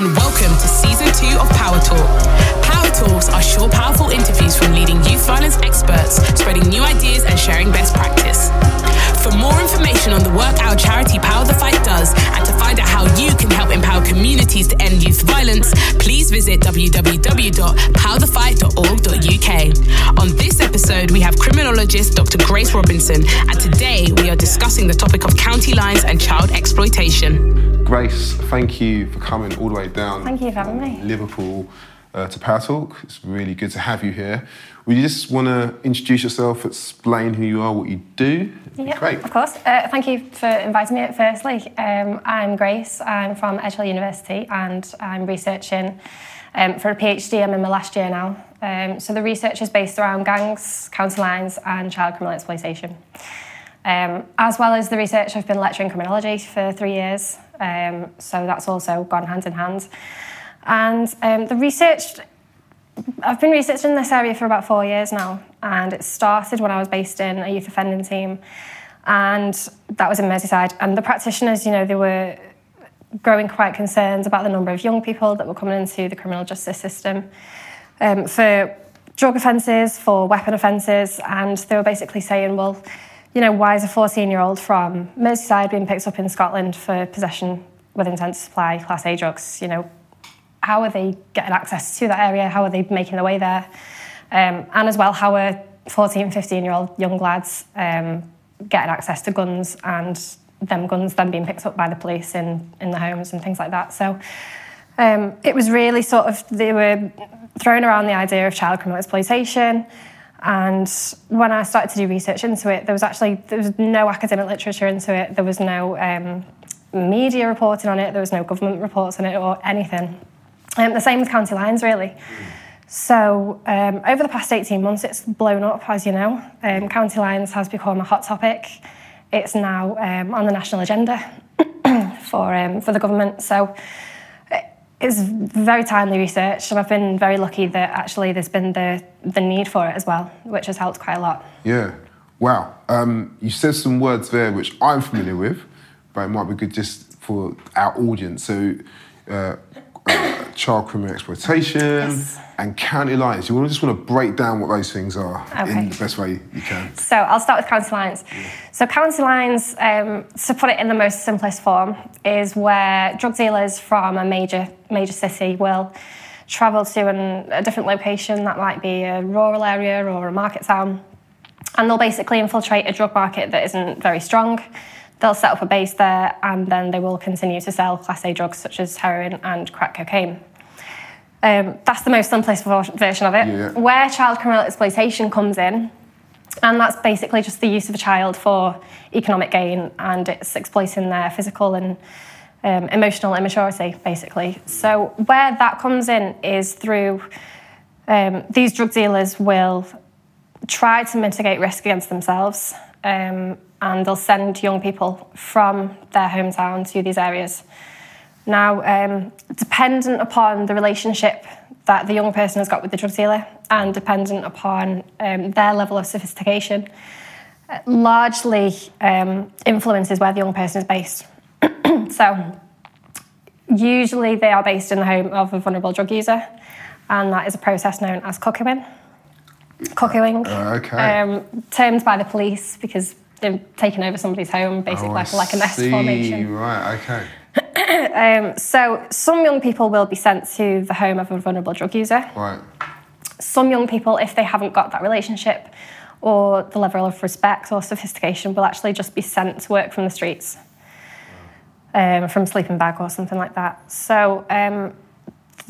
and welcome to season two of Power Talk. Power Talks are short, powerful interviews from leading youth violence experts, spreading new ideas and sharing best practice. For more information on the work our charity Power the Fight does and to find out how you can help empower communities to end youth violence, please visit www.powerthefight.org.uk. On this episode, we have criminologist Dr. Grace Robinson, and today we are discussing the topic of county lines and child exploitation. Grace, thank you for coming all the way down. Thank you for having me. Liverpool uh, to Power Talk. It's really good to have you here. Would you just want to introduce yourself, explain who you are, what you do? Yeah, Great. of course. Uh, thank you for inviting me. Firstly, um, I'm Grace. I'm from Edge Hill University, and I'm researching um, for a PhD. I'm in my last year now. Um, so the research is based around gangs, county lines, and child criminal exploitation. Um, as well as the research, I've been lecturing criminology for three years, um, so that's also gone hand in hand. And um, the research, I've been researching this area for about four years now, and it started when I was based in a youth offending team, and that was in Merseyside. And the practitioners, you know, they were growing quite concerned about the number of young people that were coming into the criminal justice system um, for drug offences, for weapon offences, and they were basically saying, well, you know, why is a 14 year old from Merseyside being picked up in Scotland for possession with intent to supply Class A drugs? You know, how are they getting access to that area? How are they making their way there? Um, and as well, how are 14, 15 year old young lads um, getting access to guns and them guns then being picked up by the police in, in the homes and things like that? So um, it was really sort of, they were throwing around the idea of child criminal exploitation. And when I started to do research into it, there was actually there was no academic literature into it. There was no um, media reporting on it. There was no government reports on it or anything. Um, the same with county lines, really. So um, over the past 18 months, it's blown up, as you know. Um, county lines has become a hot topic. It's now um, on the national agenda for um, for the government. So it's very timely research, and I've been very lucky that actually there's been the the need for it as well, which has helped quite a lot. Yeah. Wow. Um, you said some words there which I'm familiar with, but it might be good just for our audience. So, uh, uh, child criminal exploitation Yes. and county lines. You just want to break down what those things are Okay. in the best way you can. So I'll start with county lines. So county lines, um, to put it in the most simplest form, is where drug dealers from a major major city will travel to an, a different location that might be a rural area or a market town, and they'll basically infiltrate a drug market that isn't very strong. They'll set up a base there, and then they will continue to sell Class A drugs such as heroin and crack cocaine. Um, that's the most simplest version of it. Yeah. Where child criminal exploitation comes in, and that's basically just the use of a child for economic gain, and it's exploiting their physical and um, emotional immaturity, basically. So, where that comes in is through um, these drug dealers will try to mitigate risk against themselves, um, and they'll send young people from their hometown to these areas. Now, um, dependent upon the relationship that the young person has got with the drug dealer and dependent upon um, their level of sophistication, largely um, influences where the young person is based. so, usually they are based in the home of a vulnerable drug user, and that is a process known as cuckooing. Cuckooing, Uh, okay. um, termed by the police because they've taken over somebody's home, basically Oh, like, like a nest formation. Right. Okay. Um, so some young people will be sent to the home of a vulnerable drug user. Right. Some young people, if they haven't got that relationship or the level of respect or sophistication, will actually just be sent to work from the streets, um, from sleeping bag or something like that. So um,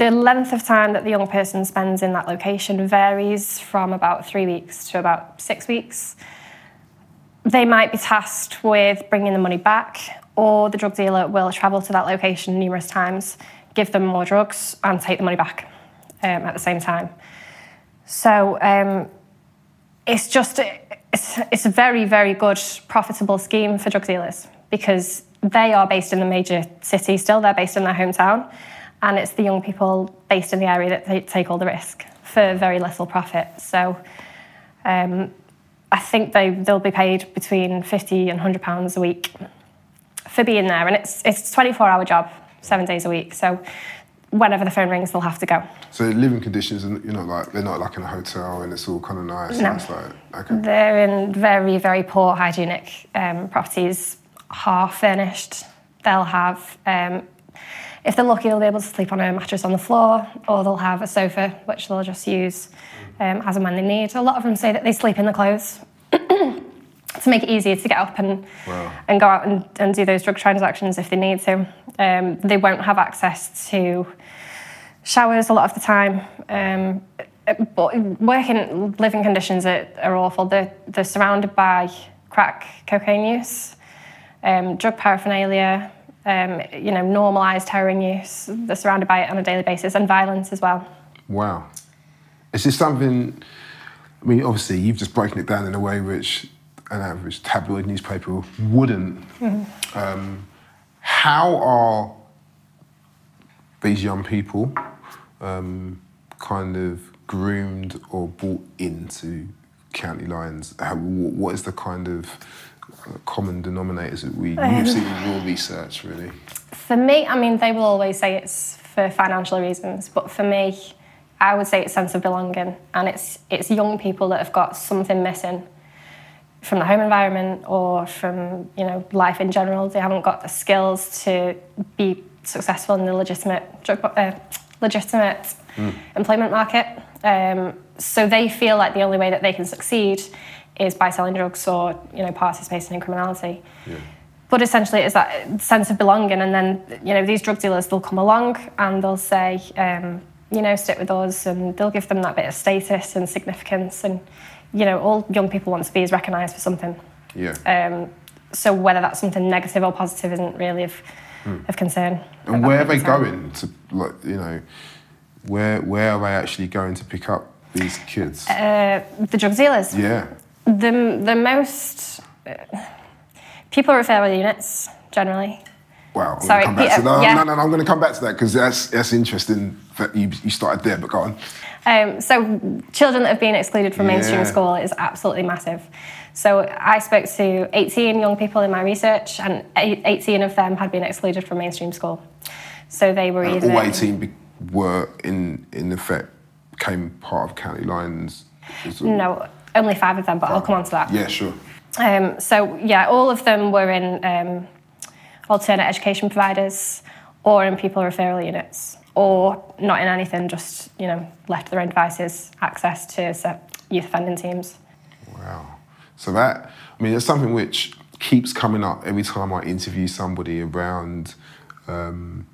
the length of time that the young person spends in that location varies from about three weeks to about six weeks. They might be tasked with bringing the money back, or the drug dealer will travel to that location numerous times, give them more drugs, and take the money back um, at the same time. So um, it's just it's, it's a very very good profitable scheme for drug dealers because they are based in the major city still. They're based in their hometown, and it's the young people based in the area that they take all the risk for very little profit. So. Um, I think they they'll be paid between fifty and hundred pounds a week for being there, and it's it's a twenty four hour job, seven days a week. So whenever the phone rings, they'll have to go. So living conditions, you know, like they're not like in a hotel and it's all kind of nice. No. Like okay, They're in very, very poor hygienic um, properties, half furnished. They'll have, um, if they're lucky, they'll be able to sleep on a mattress on the floor, or they'll have a sofa, which they'll just use um, as and when they need. A lot of them say that they sleep in the clothes to make it easier to get up and, Wow. and go out and, and do those drug transactions if they need to. Um, they won't have access to showers a lot of the time. Um, but working living conditions are, are awful. They're, they're surrounded by crack cocaine use, um, drug paraphernalia, um, you know, normalised heroin use. They're surrounded by it on a daily basis and violence as well. wow. Is this something? I mean, obviously, you've just broken it down in a way which an average tabloid newspaper wouldn't. Um, how are these young people um, kind of groomed or brought into county lines? How, what is the kind of common denominators that we you've seen in your research, really? For me, I mean, they will always say it's for financial reasons, but for me, I would say it's sense of belonging, and it's it's young people that have got something missing from the home environment or from you know life in general. They haven't got the skills to be successful in the legitimate drug, uh, legitimate employment market. Um, so they feel like the only way that they can succeed is by selling drugs or you know participating in criminality. But essentially, it's that sense of belonging, and then you know these drug dealers they'll come along and they'll say, um, you know, stick with us, and they'll give them that bit of status and significance, and you know, all young people want to be is recognised for something. Yeah. Um, so whether that's something negative or positive isn't really of, of concern. And where are they going to, like, you know, where where are they actually going to pick up these kids? Uh, the drug dealers. yeah. The the most uh, pupil referral units generally. Wow. I'm Sorry, come back to Peter, that. yeah. No, no, no, I'm going to come back to that because that's that's interesting that you you started there. But go on. Um, so children that have been excluded from mainstream school is absolutely massive. So I spoke to 18 young people in my research, and 18 of them had been excluded from mainstream school. So they were either All 18 be, were in in effect became part of county lines. No, only five of them, but I'll come on to that. Yeah, sure. Um, so yeah, all of them were in um, alternate education providers or in pupil referral units, or not in anything, just you know left to their own devices, access to youth offending teams. Wow. So that, I mean, it's something which keeps coming up every time I interview somebody around um,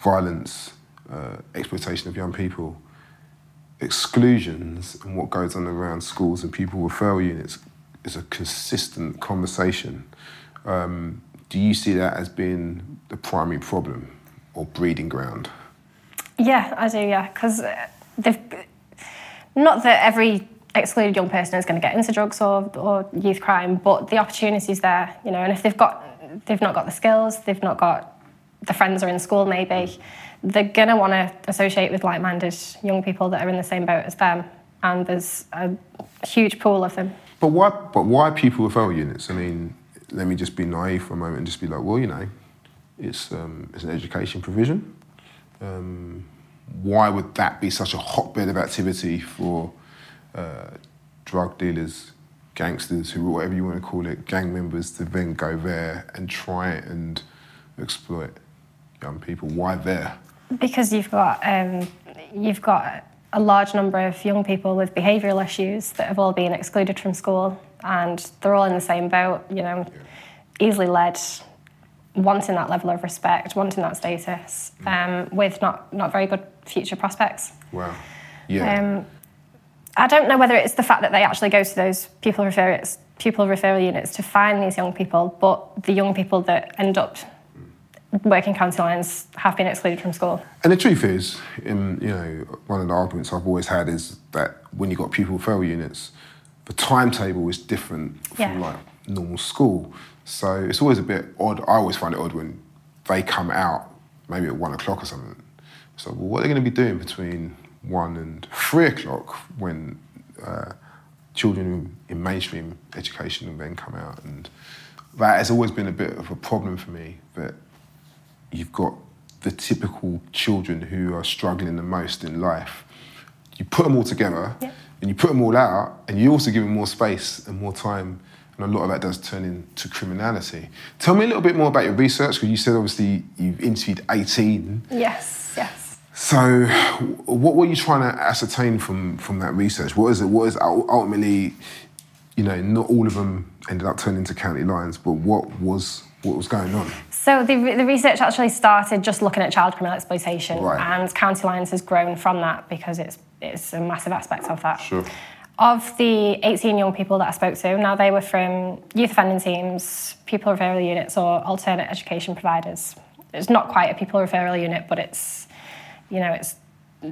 violence, uh, exploitation of young people, exclusions, and what goes on around schools and pupil referral units is a consistent conversation. Um, do you see that as being the primary problem or breeding ground? Yeah, I do. Yeah, because they've not that every excluded young person is going to get into drugs or, or youth crime, but the opportunities there, you know, and if they've got they've not got the skills, they've not got the friends are in school maybe, they're going to want to associate with like-minded young people that are in the same boat as them, and there's a huge pool of them. But why? But why pupil referral units? I mean, let me just be naive for a moment and just be like, well, you know, it's um, it's an education provision. Um, why would that be such a hotbed of activity for uh, drug dealers, gangsters, who whatever you want to call it, gang members, to then go there and try and exploit young people? Why there? Because you've got um, you've got a large number of young people with behavioural issues that have all been excluded from school, and they're all in the same boat. You know, easily led, wanting that level of respect, wanting that status, um, with not not very good future prospects. Wow. Yeah. Um, I don't know whether it's the fact that they actually go to those pupil referral pupil referral units to find these young people, but the young people that end up working county lines have been excluded from school. And the truth is, um, you know, one of the arguments I've always had is that when you've got pupil referral units, the timetable is different from Yeah. like normal school. So it's always a bit odd. I always find it odd when they come out maybe at one o'clock or something. So, well, what are they going to be doing between one and three o'clock when uh, children in mainstream education then come out? And that has always been a bit of a problem for me that you've got the typical children who are struggling the most in life. You put them all together Yeah. and you put them all out, and you also give them more space and more time. And a lot of that does turn into criminality. Tell me a little bit more about your research, because you said obviously you've interviewed 18. Yes, yes. So, what were you trying to ascertain from from that research? What is it? What is ultimately, you know, not all of them ended up turning into county lines, but what was what was going on? So the, the research actually started just looking at child criminal exploitation, Right. and County Lines has grown from that because it's it's a massive aspect of that. Sure. Of the 18 young people that I spoke to, now they were from youth offending teams, pupil referral units, or alternate education providers. It's not quite a pupil referral unit, but it's, you know, it's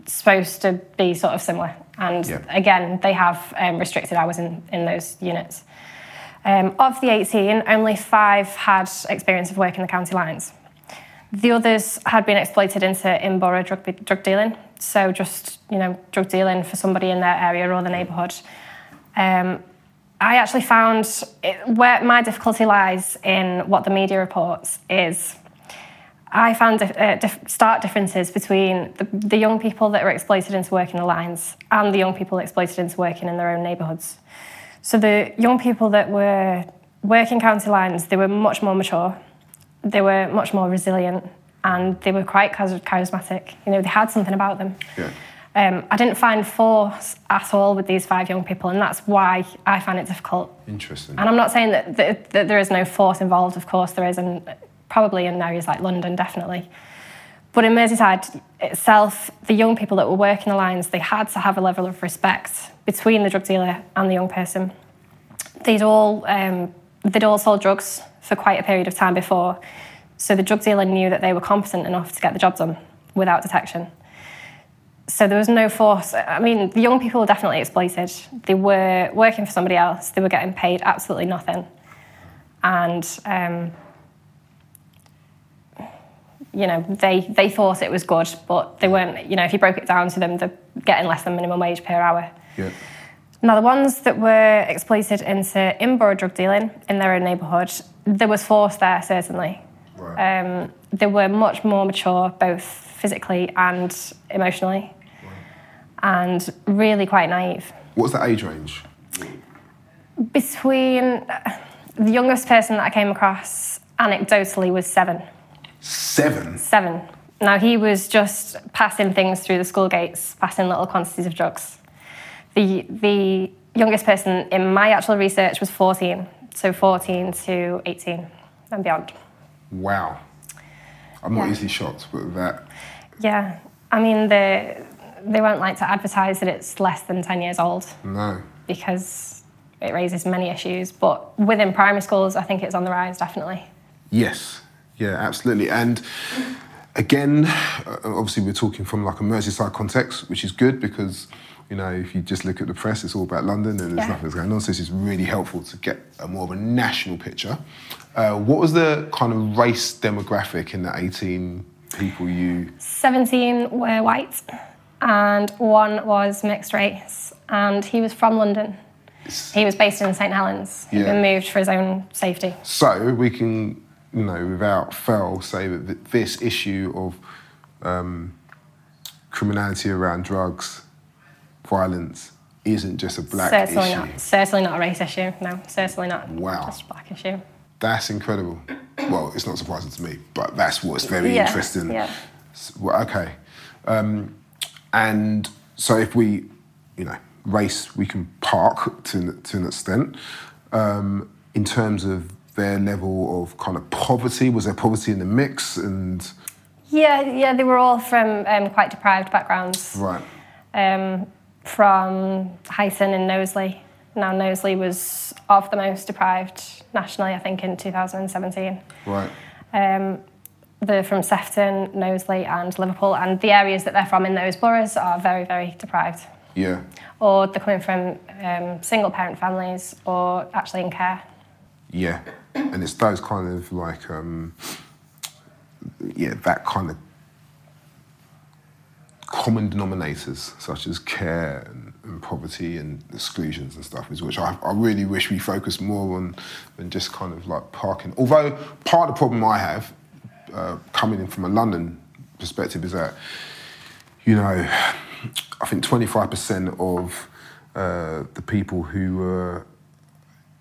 supposed to be sort of similar. And Yeah. again, they have um, restricted hours in, in those units. Um, of the 18, only five had experience of working the county lines. The others had been exploited into in-borough drug, drug dealing, so just you know drug dealing for somebody in their area or the neighbourhood. Um, I actually found it, where my difficulty lies in what the media reports is. I found uh, dif- stark differences between the, the young people that were exploited into working the lines and the young people exploited into working in their own neighbourhoods. So the young people that were working county lines, they were much more mature, they were much more resilient, and they were quite charismatic. You know, they had something about them. Yeah. Um, I didn't find force at all with these five young people, and that's why I find it difficult. Interesting. And I'm not saying that, that, that there is no force involved, of course there is, and probably in areas like London, definitely. But in Merseyside itself, the young people that were working the lines, they had to have a level of respect between the drug dealer and the young person. They'd all, um, they'd all sold drugs for quite a period of time before, so the drug dealer knew that they were competent enough to get the job done without detection. So there was no force. I mean, the young people were definitely exploited. They were working for somebody else. They were getting paid absolutely nothing, and um, you know they they thought it was good, but they weren't. You know, if you broke it down to them, they're getting less than minimum wage per hour. Yeah. Now, the ones that were exploited into in-borough drug dealing in their own neighbourhood, there was force there certainly. Right. Um, they were much more mature, both physically and emotionally, and really quite naive. What's the age range? Between the youngest person that I came across, anecdotally, was seven. Seven. Seven. Now, he was just passing things through the school gates, passing little quantities of drugs. The, the youngest person in my actual research was 14, so 14 to 18 and beyond. Wow. I'm not Yeah. easily shocked with that. Yeah, I mean, they, they won't like to advertise that it's less than 10 years old No. because it raises many issues, but within primary schools, I think it's on the rise, definitely. Yes. Yeah, absolutely. And again, uh, obviously, we're talking from like a Merseyside context, which is good because, you know, if you just look at the press, it's all about London and there's Yeah. nothing that's going on. So this is really helpful to get a more of a national picture. Uh, what was the kind of race demographic in the 18 people you. 17 were white, and one was mixed race, and he was from London. He was based in St Helens. He'd Yeah. been moved for his own safety. So we can, you know, without fail, say that this issue of um, criminality around drugs, violence, isn't just a black certainly issue. not. Certainly not a race issue. No, certainly not. Wow. Just a black issue. That's incredible. Well, it's not surprising to me, but that's what's very Yeah, interesting. yeah. Well, okay. Um, and so if we, you know, race, we can park to, an- to an extent. Um, in terms of their level of kind of poverty, was there poverty in the mix? And Yeah, yeah, they were all from um, quite deprived backgrounds. right, um, from Huyton and Knowsley. Now, Knowsley was of the most deprived nationally, I think, in 2017. right, Um, they're from Sefton, Knowsley, and Liverpool, and the areas that they're from in those boroughs are very, very deprived. yeah, Or they're coming from um, single parent families or actually in care. yeah. And it's those kind of like, um, yeah, that kind of common denominators such as care and, and poverty and exclusions and stuff is which I, I really wish we focused more on than just kind of like parking. Although part of the problem I have uh, coming in from a London perspective is that, you know, I think 25% of uh, the people who uh,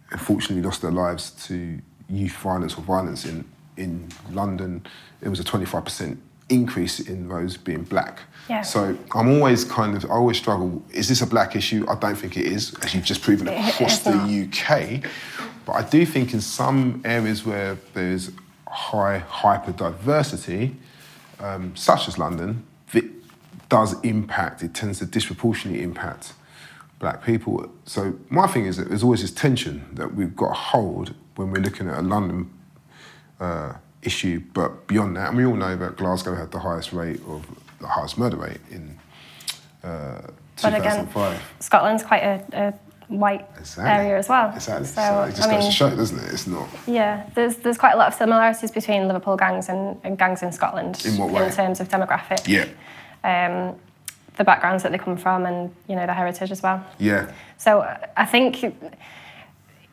unfortunately lost their lives to youth violence or violence in, in London, it was a 25% increase in those being black. Yeah. So I'm always kind of, I always struggle, is this a black issue? I don't think it is, as you've just proven across the. UK. But I do think in some areas where there's high hyper diversity, um, such as London, it does impact, it tends to disproportionately impact black people. So my thing is that there's always this tension that we've got to hold when we're looking at a London uh, issue, but beyond that, and we all know that Glasgow had the highest rate of the highest murder rate in uh, But again, 2005. Scotland's quite a, a white Exactly. area as well. Exactly. So, So, it just I goes mean, to show, doesn't it? It's not. yeah, there's there's quite a lot of similarities between Liverpool gangs and, and gangs in Scotland In what way? terms of demographic. Yeah. Um, the backgrounds that they come from and you know the heritage as well. Yeah. So uh, I think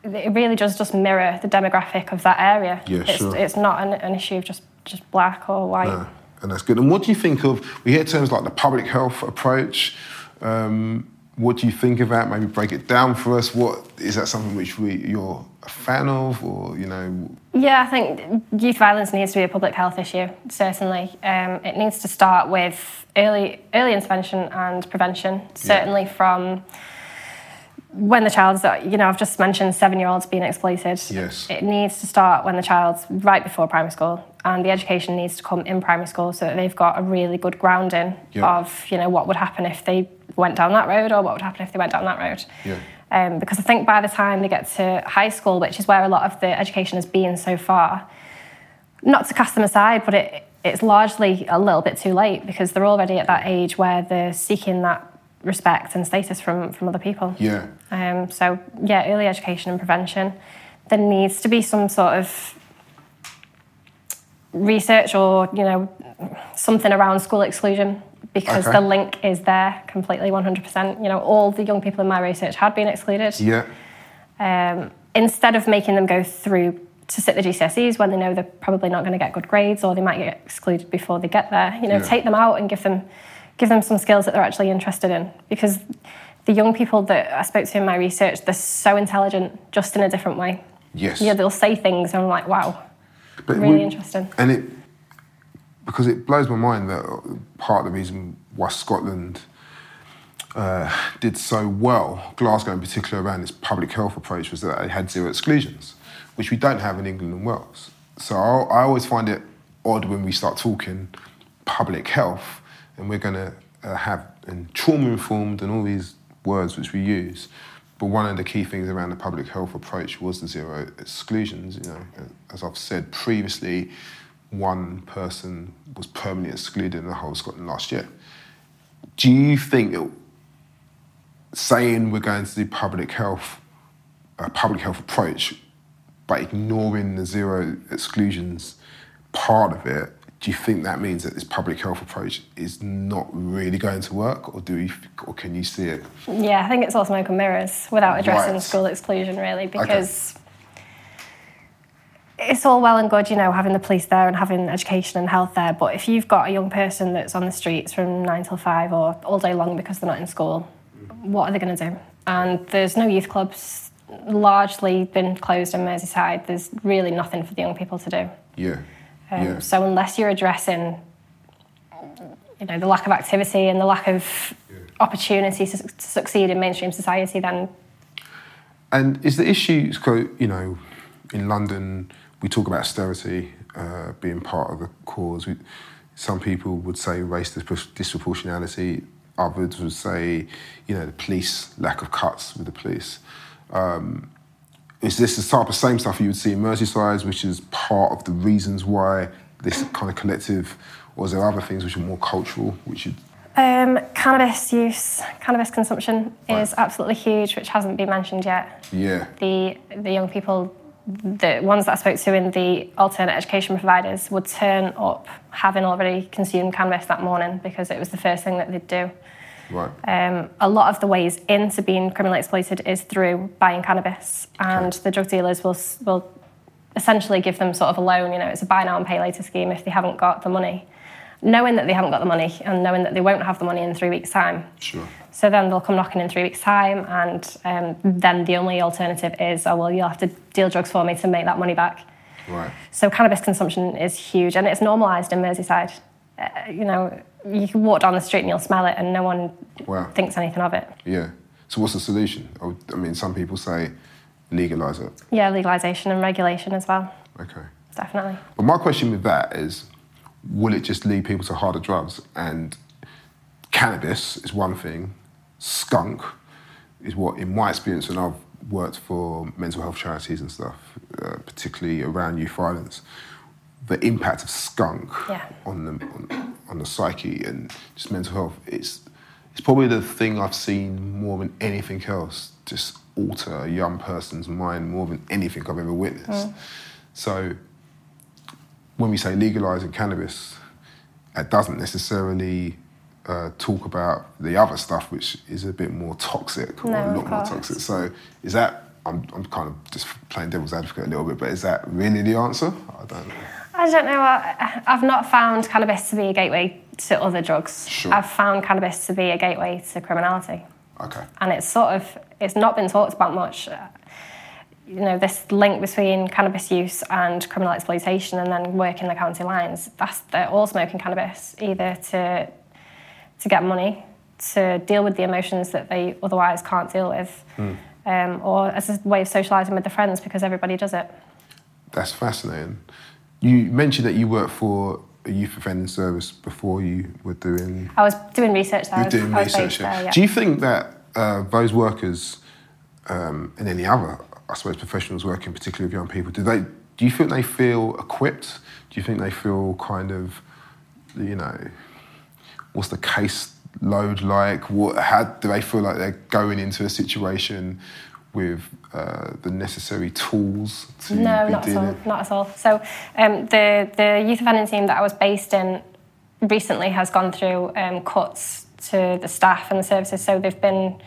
it really does just mirror the demographic of that area. Yeah, it's, sure. it's not an, an issue of just just black or white. Uh, and that's good. And what do you think of? We hear terms like the public health approach. Um, what do you think of that? Maybe break it down for us. What is that something which we, you're a fan of, or you know? Yeah, I think youth violence needs to be a public health issue. Certainly, um, it needs to start with early early intervention and prevention. Certainly from when the child's, you know, I've just mentioned seven-year-olds being exploited. Yes. It needs to start when the child's right before primary school, and the education needs to come in primary school so that they've got a really good grounding of, you know, what would happen if they went down that road or what would happen if they went down that road. Yeah. Um, because I think by the time they get to high school, which is where a lot of the education has been so far, not to cast them aside, but it, it's largely a little bit too late because they're already at that age where they're seeking that respect and status from, from other people. Yeah. Um, so, yeah, early education and prevention. There needs to be some sort of research or, you know, something around school exclusion because Okay. the link is there completely 100%. You know, all the young people in my research had been excluded Yeah. um, instead of making them go through to sit the GCSEs when they know they're probably not going to get good grades or they might get excluded before they get there. You know, Yeah. take them out and give them give them some skills that they're actually interested in because the young people that I spoke to in my research, they're so intelligent, just in a different way. Yes. Yeah, they'll say things and I'm like, wow, But really interesting. And it because it blows my mind that part of the reason why Scotland uh, did so well, Glasgow in particular, around this public health approach was that they had zero exclusions, which we don't have in England and Wales. So I, I always find it odd when we start talking public health and we're going to uh, have and trauma informed and all these words which we use. But one of the key things around the public health approach was the zero exclusions. You know, as I've said previously, one person was permanently excluded in the whole Scotland last year. Do you think that saying we're going to do public health, a public health approach, but ignoring the zero exclusions part of it, do you think that means that this public health approach is not really going to work, or do you, or can you see it? Yeah, I think it's all smoke and mirrors without addressing Right. school exclusion, really, because it's all well and good, you know, having the police there and having education and health there. But if you've got a young person that's on the streets from nine till five or all day long because they're not in school, what are they going to do? And there's no youth clubs, largely been closed in Merseyside. There's really nothing for the young people to do. Yeah, Um, yeah, So unless you're addressing, you know, the lack of activity and the lack of opportunity to, to succeed in mainstream society, then And is the issue, you know, in London, we talk about austerity uh, being part of the cause. We, some people would say race disproportionality. Others would say, you know, the police, lack of cuts with the police. Um, is this the type of same stuff you would see in Merseyside, which is part of the reasons why this kind of collective, or is there other things which are more cultural, which you um, cannabis use, cannabis consumption Right. is absolutely huge, which hasn't been mentioned yet. yeah, The the young people, the ones that I spoke to in the alternate education providers, would turn up having already consumed cannabis that morning because it was the first thing that they'd do. Right, Um, a lot of the ways into being criminally exploited is through buying cannabis, and the drug dealers will will essentially give them sort of a loan. You know, it's a buy now and pay later scheme if they haven't got the money, knowing that they haven't got the money and knowing that they won't have the money in three weeks' time. Sure. So then they'll come knocking in three weeks' time, and um, then the only alternative is, oh, well, you'll have to deal drugs for me to make that money back. Right. So cannabis consumption is huge, and it's normalised in Merseyside. Uh, you know, you can walk down the street and you'll smell it, and no one Wow. thinks anything of it. Yeah. So what's the solution? I mean, some people say legalise it. Yeah, legalisation and regulation as well, Okay. definitely. But my question with that is, will it just lead people to harder drugs? And cannabis is one thing. Skunk is what, in my experience, and I've worked for mental health charities and stuff, uh, particularly around youth violence, the impact of skunk Yeah. on the on, on the psyche and just mental health, it's it's probably the thing I've seen more than anything else, just alter a young person's mind more than anything I've ever witnessed. So when we say legalizing cannabis, it doesn't necessarily uh, talk about the other stuff, which is a bit more toxic or No, a lot more toxic. So is that? I'm, I'm kind of just playing devil's advocate a little bit, but is that really the answer? I don't know. I don't know. I, I've not found cannabis to be a gateway to other drugs. Sure. I've found cannabis to be a gateway to criminality. Okay. and it's sort of it's not been talked about much. You know, this link between cannabis use and criminal exploitation, and then working the county lines. That's they're all smoking cannabis either to to get money, to deal with the emotions that they otherwise can't deal with, um, or as a way of socialising with their friends because everybody does it. That's fascinating. You mentioned that you worked for a youth offending service before you were doing I was doing research there. You're doing I was research. there, yeah. Do you think that uh, those workers um, and any other, I suppose, professionals working particularly with young people, do they? Do you think they feel equipped? Do you think they feel kind of, you know, what's the case load like? What? How do they feel like they're going into a situation with uh, the necessary tools to No, not at all. Not at all. So um, the the youth offending team that I was based in recently has gone through um, cuts to the staff and the services. So they've been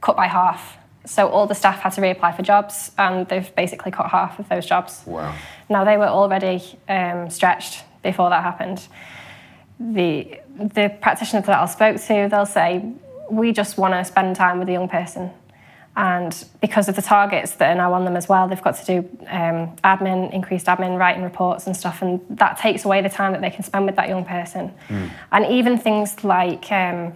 cut by half. So all the staff had to reapply for jobs, and they've basically cut half of those jobs. Wow. Now they were already um, stretched before that happened. The the practitioners that I spoke to, they'll say, "We just want to spend time with the young person." And because of the targets that are now on them as well, they've got to do um, admin, increased admin, writing reports and stuff, and that takes away the time that they can spend with that young person. And even things like, um,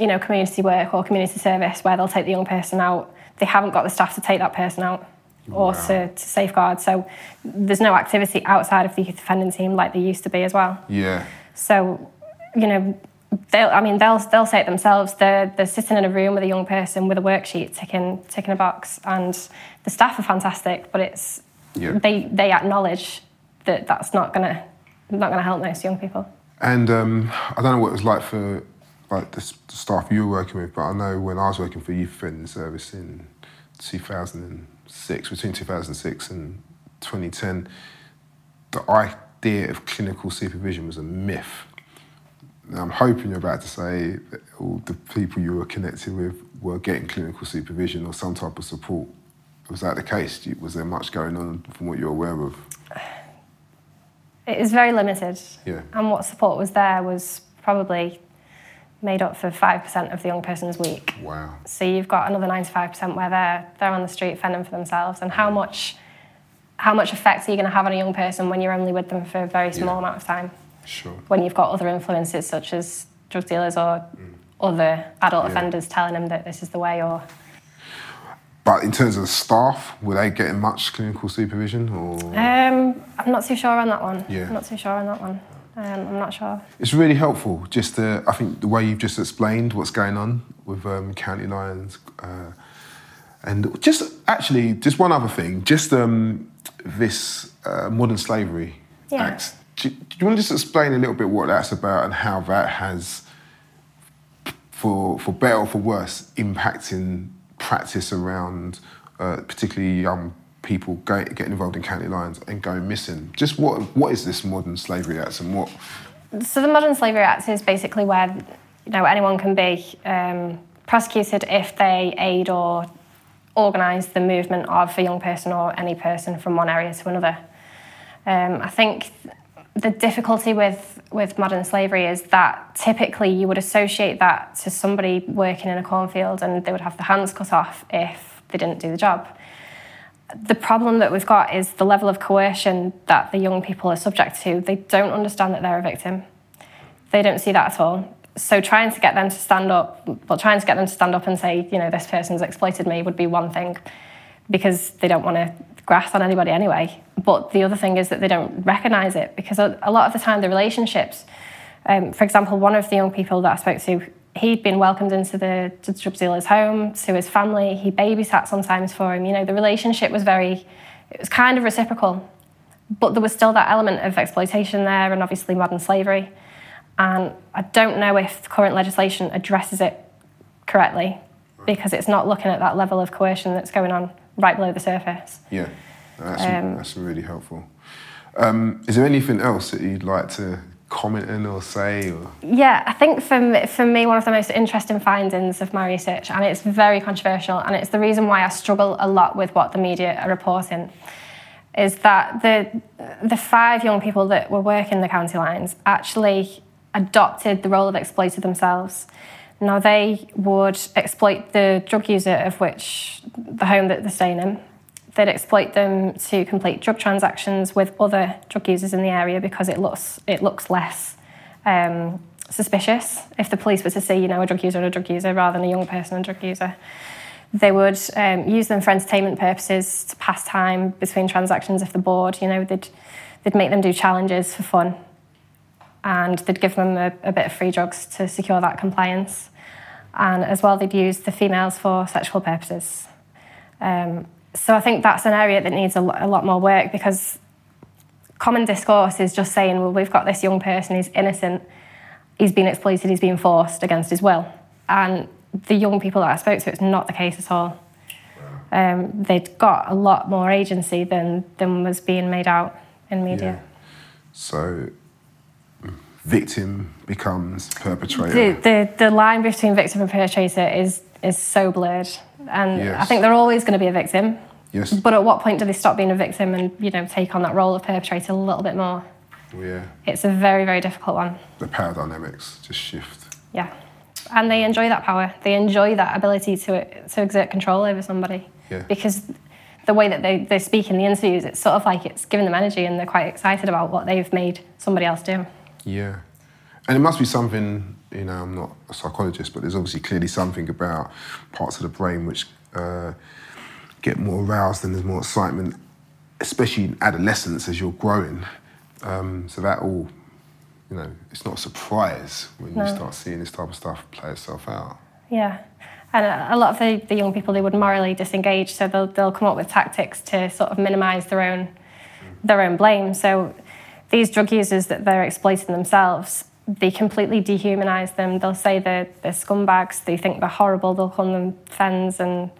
you know, community work or community service, where they'll take the young person out, they haven't got the staff to take that person out or Wow. to, to safeguard. So there's no activity outside of the youth offending team like there used to be as well. Yeah. So, you know, they'll, I mean, they'll, they'll say it themselves. They're, they're sitting in a room with a young person with a worksheet, ticking, ticking a box, and the staff are fantastic, but it's, Yeah. they, they acknowledge that that's not going to not gonna help most young people. And um, I don't know what it was like for like the, the staff you were working with, but I know when I was working for Youth Offending Service in 2006, between 2006 and 2010, the idea of clinical supervision was a myth. I'm hoping you're about to say that all the people you were connected with were getting clinical supervision or some type of support. Was that the case? Was there much going on from what you're aware of? It is very limited. Yeah. And what support was there was probably made up for 5% of the young person's week. Wow. So you've got another 95% where they're, they're on the street fending for themselves. And how mm. much, how much effect are you going to have on a young person when you're only with them for a very small Yeah. amount of time? Sure. When you've got other influences such as drug dealers or other adult Yeah. offenders telling them that this is the way or... But in terms of the staff, were they getting much clinical supervision or? Um, I'm not too sure on that one. Yeah. I'm not too sure on that one. Um, I'm not sure. It's really helpful. Just to, I think the way you've just explained what's going on with um, County Lines, uh, and just actually just one other thing, just um, this uh, modern slavery Yeah. act. Do, do you want to just explain a little bit what that's about and how that has, for for better or for worse, impacting practice around uh, particularly young people getting involved in county lines and going missing? Just what what is this modern slavery act and what? So the Modern Slavery Act is basically where you know anyone can be um, prosecuted if they aid or organise the movement of a young person or any person from one area to another. Um, I think the difficulty with, with modern slavery is that typically you would associate that to somebody working in a cornfield and they would have their hands cut off if they didn't do the job. The problem that we've got is the level of coercion that the young people are subject to. They don't understand that they're a victim. They don't see that at all. So trying to get them to stand up, well, trying to get them to stand up and say, you know, this person's exploited me would be one thing because they don't want to grass on anybody anyway. But the other thing is that they don't recognise it because a, lot of the time the relationships, um, for example, one of the young people that I spoke to, he'd been welcomed into the, the drug dealer's home, to his family. He babysat sometimes for him. You know, the relationship was very, it was kind of reciprocal. But there was still that element of exploitation there and obviously modern slavery. And I don't know if current legislation addresses it correctly because it's not looking at that level of coercion that's going on right below the surface. Yeah, that's, um, that's really helpful. Um, is there anything else that you'd like to comment in or say? Or? Yeah, I think for, for me, one of the most interesting findings of my research, and it's very controversial, and it's the reason why I struggle a lot with what the media are reporting, is that the, the five young people that were working the county lines actually adopted the role of exploiter themselves. Now, they would exploit the drug user of which the home that they're staying in. They'd exploit them to complete drug transactions with other drug users in the area because it looks it looks less um, suspicious if the police were to see, you know, a drug user and a drug user rather than a young person and drug user. They would um, use them for entertainment purposes to pass time between transactions if they're bored. You know, they'd they'd make them do challenges for fun and they'd give them a, a, bit of free drugs to secure that compliance. And as well, they'd use the females for sexual purposes. Um, so I think that's an area that needs a, a lot more work because common discourse is just saying, well, we've got this young person, he's innocent, he's been exploited, he's been forced against his will. And the young people that I spoke to, it's not the case at all. Um, they'd got a lot more agency than, than was being made out in media. Yeah. So victim becomes perpetrator. The, the, the line between victim and perpetrator is, is so blurred. And yes. I think they're always going to be a victim. Yes. But at what point do they stop being a victim and you know take on that role of perpetrator a little bit more? Oh, yeah. It's a very, very difficult one. The power dynamics just shift. Yeah. And they enjoy that power. They enjoy that ability to, to exert control over somebody. Yeah. Because the way that they, they speak in the interviews, it's sort of like it's giving them energy and they're quite excited about what they've made somebody else do. Yeah. And it must be something, you know, I'm not a psychologist, but there's obviously clearly something about parts of the brain which uh, get more aroused and there's more excitement, especially in adolescence as you're growing. Um, so that all, you know, it's not a surprise when no. you start seeing this type of stuff play itself out. Yeah. And a lot of the, the young people, they would morally disengage, so they'll, they'll come up with tactics to sort of minimise their own, their own blame. So these drug users that they're exploiting themselves, they completely dehumanize them. They'll say they're, they're scumbags, they think they're horrible, they'll call them fens, and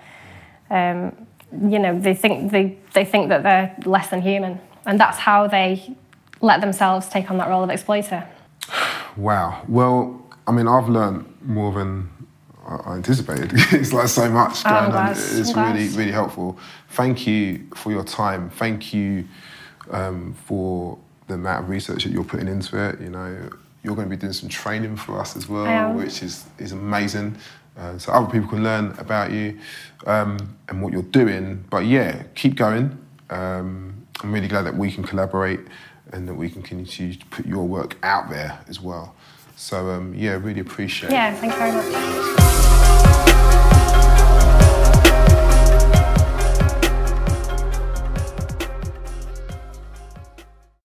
um, you know, they think, they, they think that they're less than human. And that's how they let themselves take on that role of exploiter. Wow. Well, I mean, I've learned more than I anticipated. it's like so much oh, going on. It's really, really helpful. Thank you for your time. Thank you um, for the amount of research that you're putting into it. You know, you're going to be doing some training for us as well, which is, is amazing. Uh, so other people can learn about you um, and what you're doing. But yeah, keep going. Um, I'm really glad that we can collaborate and that we can continue to put your work out there as well. So um, yeah, really appreciate yeah, it. Yeah, thank you very much.